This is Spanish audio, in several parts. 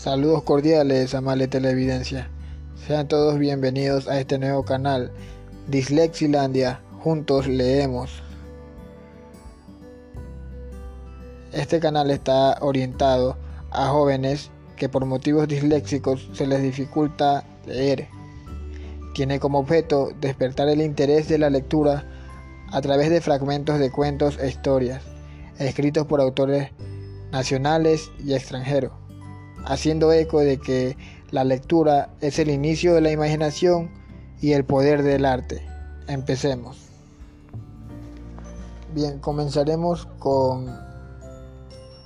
Saludos cordiales, amable televidencia. Sean todos bienvenidos a este nuevo canal, Dislexilandia. Juntos leemos. Este canal está orientado a jóvenes que por motivos disléxicos se les dificulta leer. Tiene como objeto despertar el interés de la lectura a través de fragmentos de cuentos e historias, escritos por autores nacionales y extranjeros, haciendo eco de que la lectura es el inicio de la imaginación y el poder del arte. Empecemos. Bien, comenzaremos con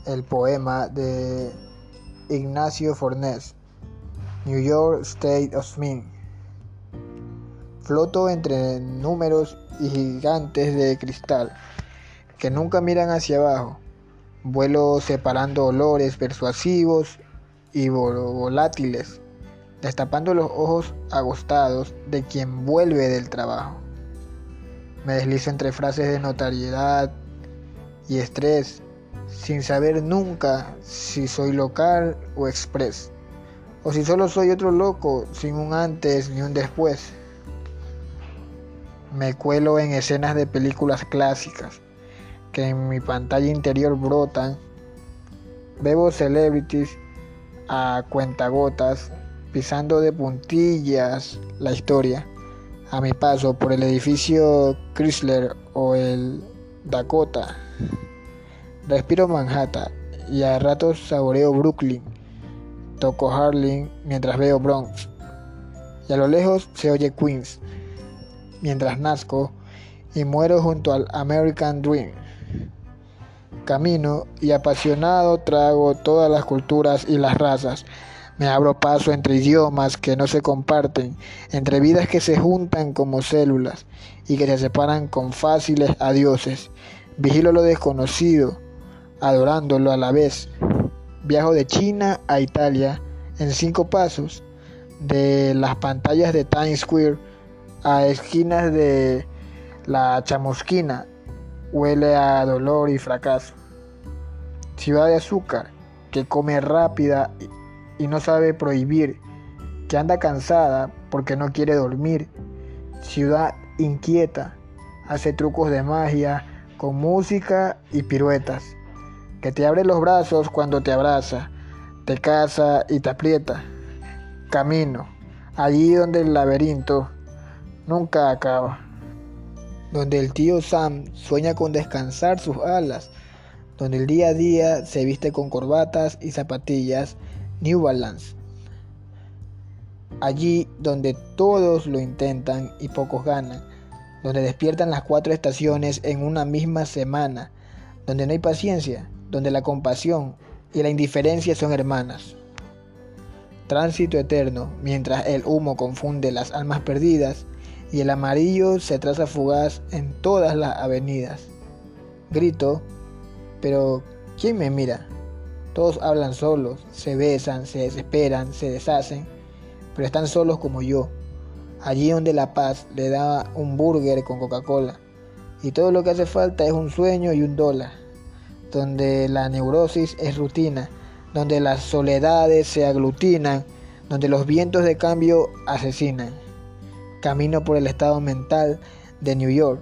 el poema de Ignacio Fornés, New York State of Mind. Floto entre números y gigantes de cristal que nunca miran hacia abajo Vuelo separando olores persuasivos y volátiles, destapando los ojos agostados de quien vuelve del trabajo. Me deslizo entre frases de notariedad y estrés, sin saber nunca si soy local o express, o si solo soy otro loco sin un antes ni un después. Me cuelo en escenas de películas clásicas, que en mi pantalla interior brotan. Veo celebrities a cuentagotas, pisando de puntillas la historia. A mi paso por el edificio Chrysler o el Dakota. Respiro Manhattan y a ratos saboreo Brooklyn. Toco Harlem mientras veo Bronx. Y a lo lejos se oye Queens. Mientras nazco y muero junto al American Dream. Camino y apasionado trago todas las culturas y las razas. Me abro paso entre idiomas que no se comparten, entre vidas que se juntan como células y que se separan con fáciles adioses. Vigilo lo desconocido, adorándolo a la vez. Viajo de China a Italia en cinco pasos, de las pantallas de Times Square a esquinas de la chamusquina huele a dolor y fracaso. Ciudad de azúcar, que come rápida y no sabe prohibir, que anda cansada porque no quiere dormir. Ciudad inquieta, hace trucos de magia con música y piruetas, que te abre los brazos cuando te abraza, te caza y te aprieta. Camino, allí donde el laberinto nunca acaba donde el tío Sam sueña con descansar sus alas, donde el día a día se viste con corbatas y zapatillas New Balance. Allí donde todos lo intentan y pocos ganan, donde despiertan las cuatro estaciones en una misma semana, donde no hay paciencia, donde la compasión y la indiferencia son hermanas. Tránsito eterno, mientras el humo confunde las almas perdidas, y el amarillo se traza fugaz en todas las avenidas. Grito, pero ¿quién me mira? Todos hablan solos, se besan, se desesperan, se deshacen, pero están solos como yo. Allí donde la paz le da un burger con Coca-Cola y todo lo que hace falta es un sueño y un dólar. Donde la neurosis es rutina, donde las soledades se aglutinan, donde los vientos de cambio asesinan camino por el estado mental de New York,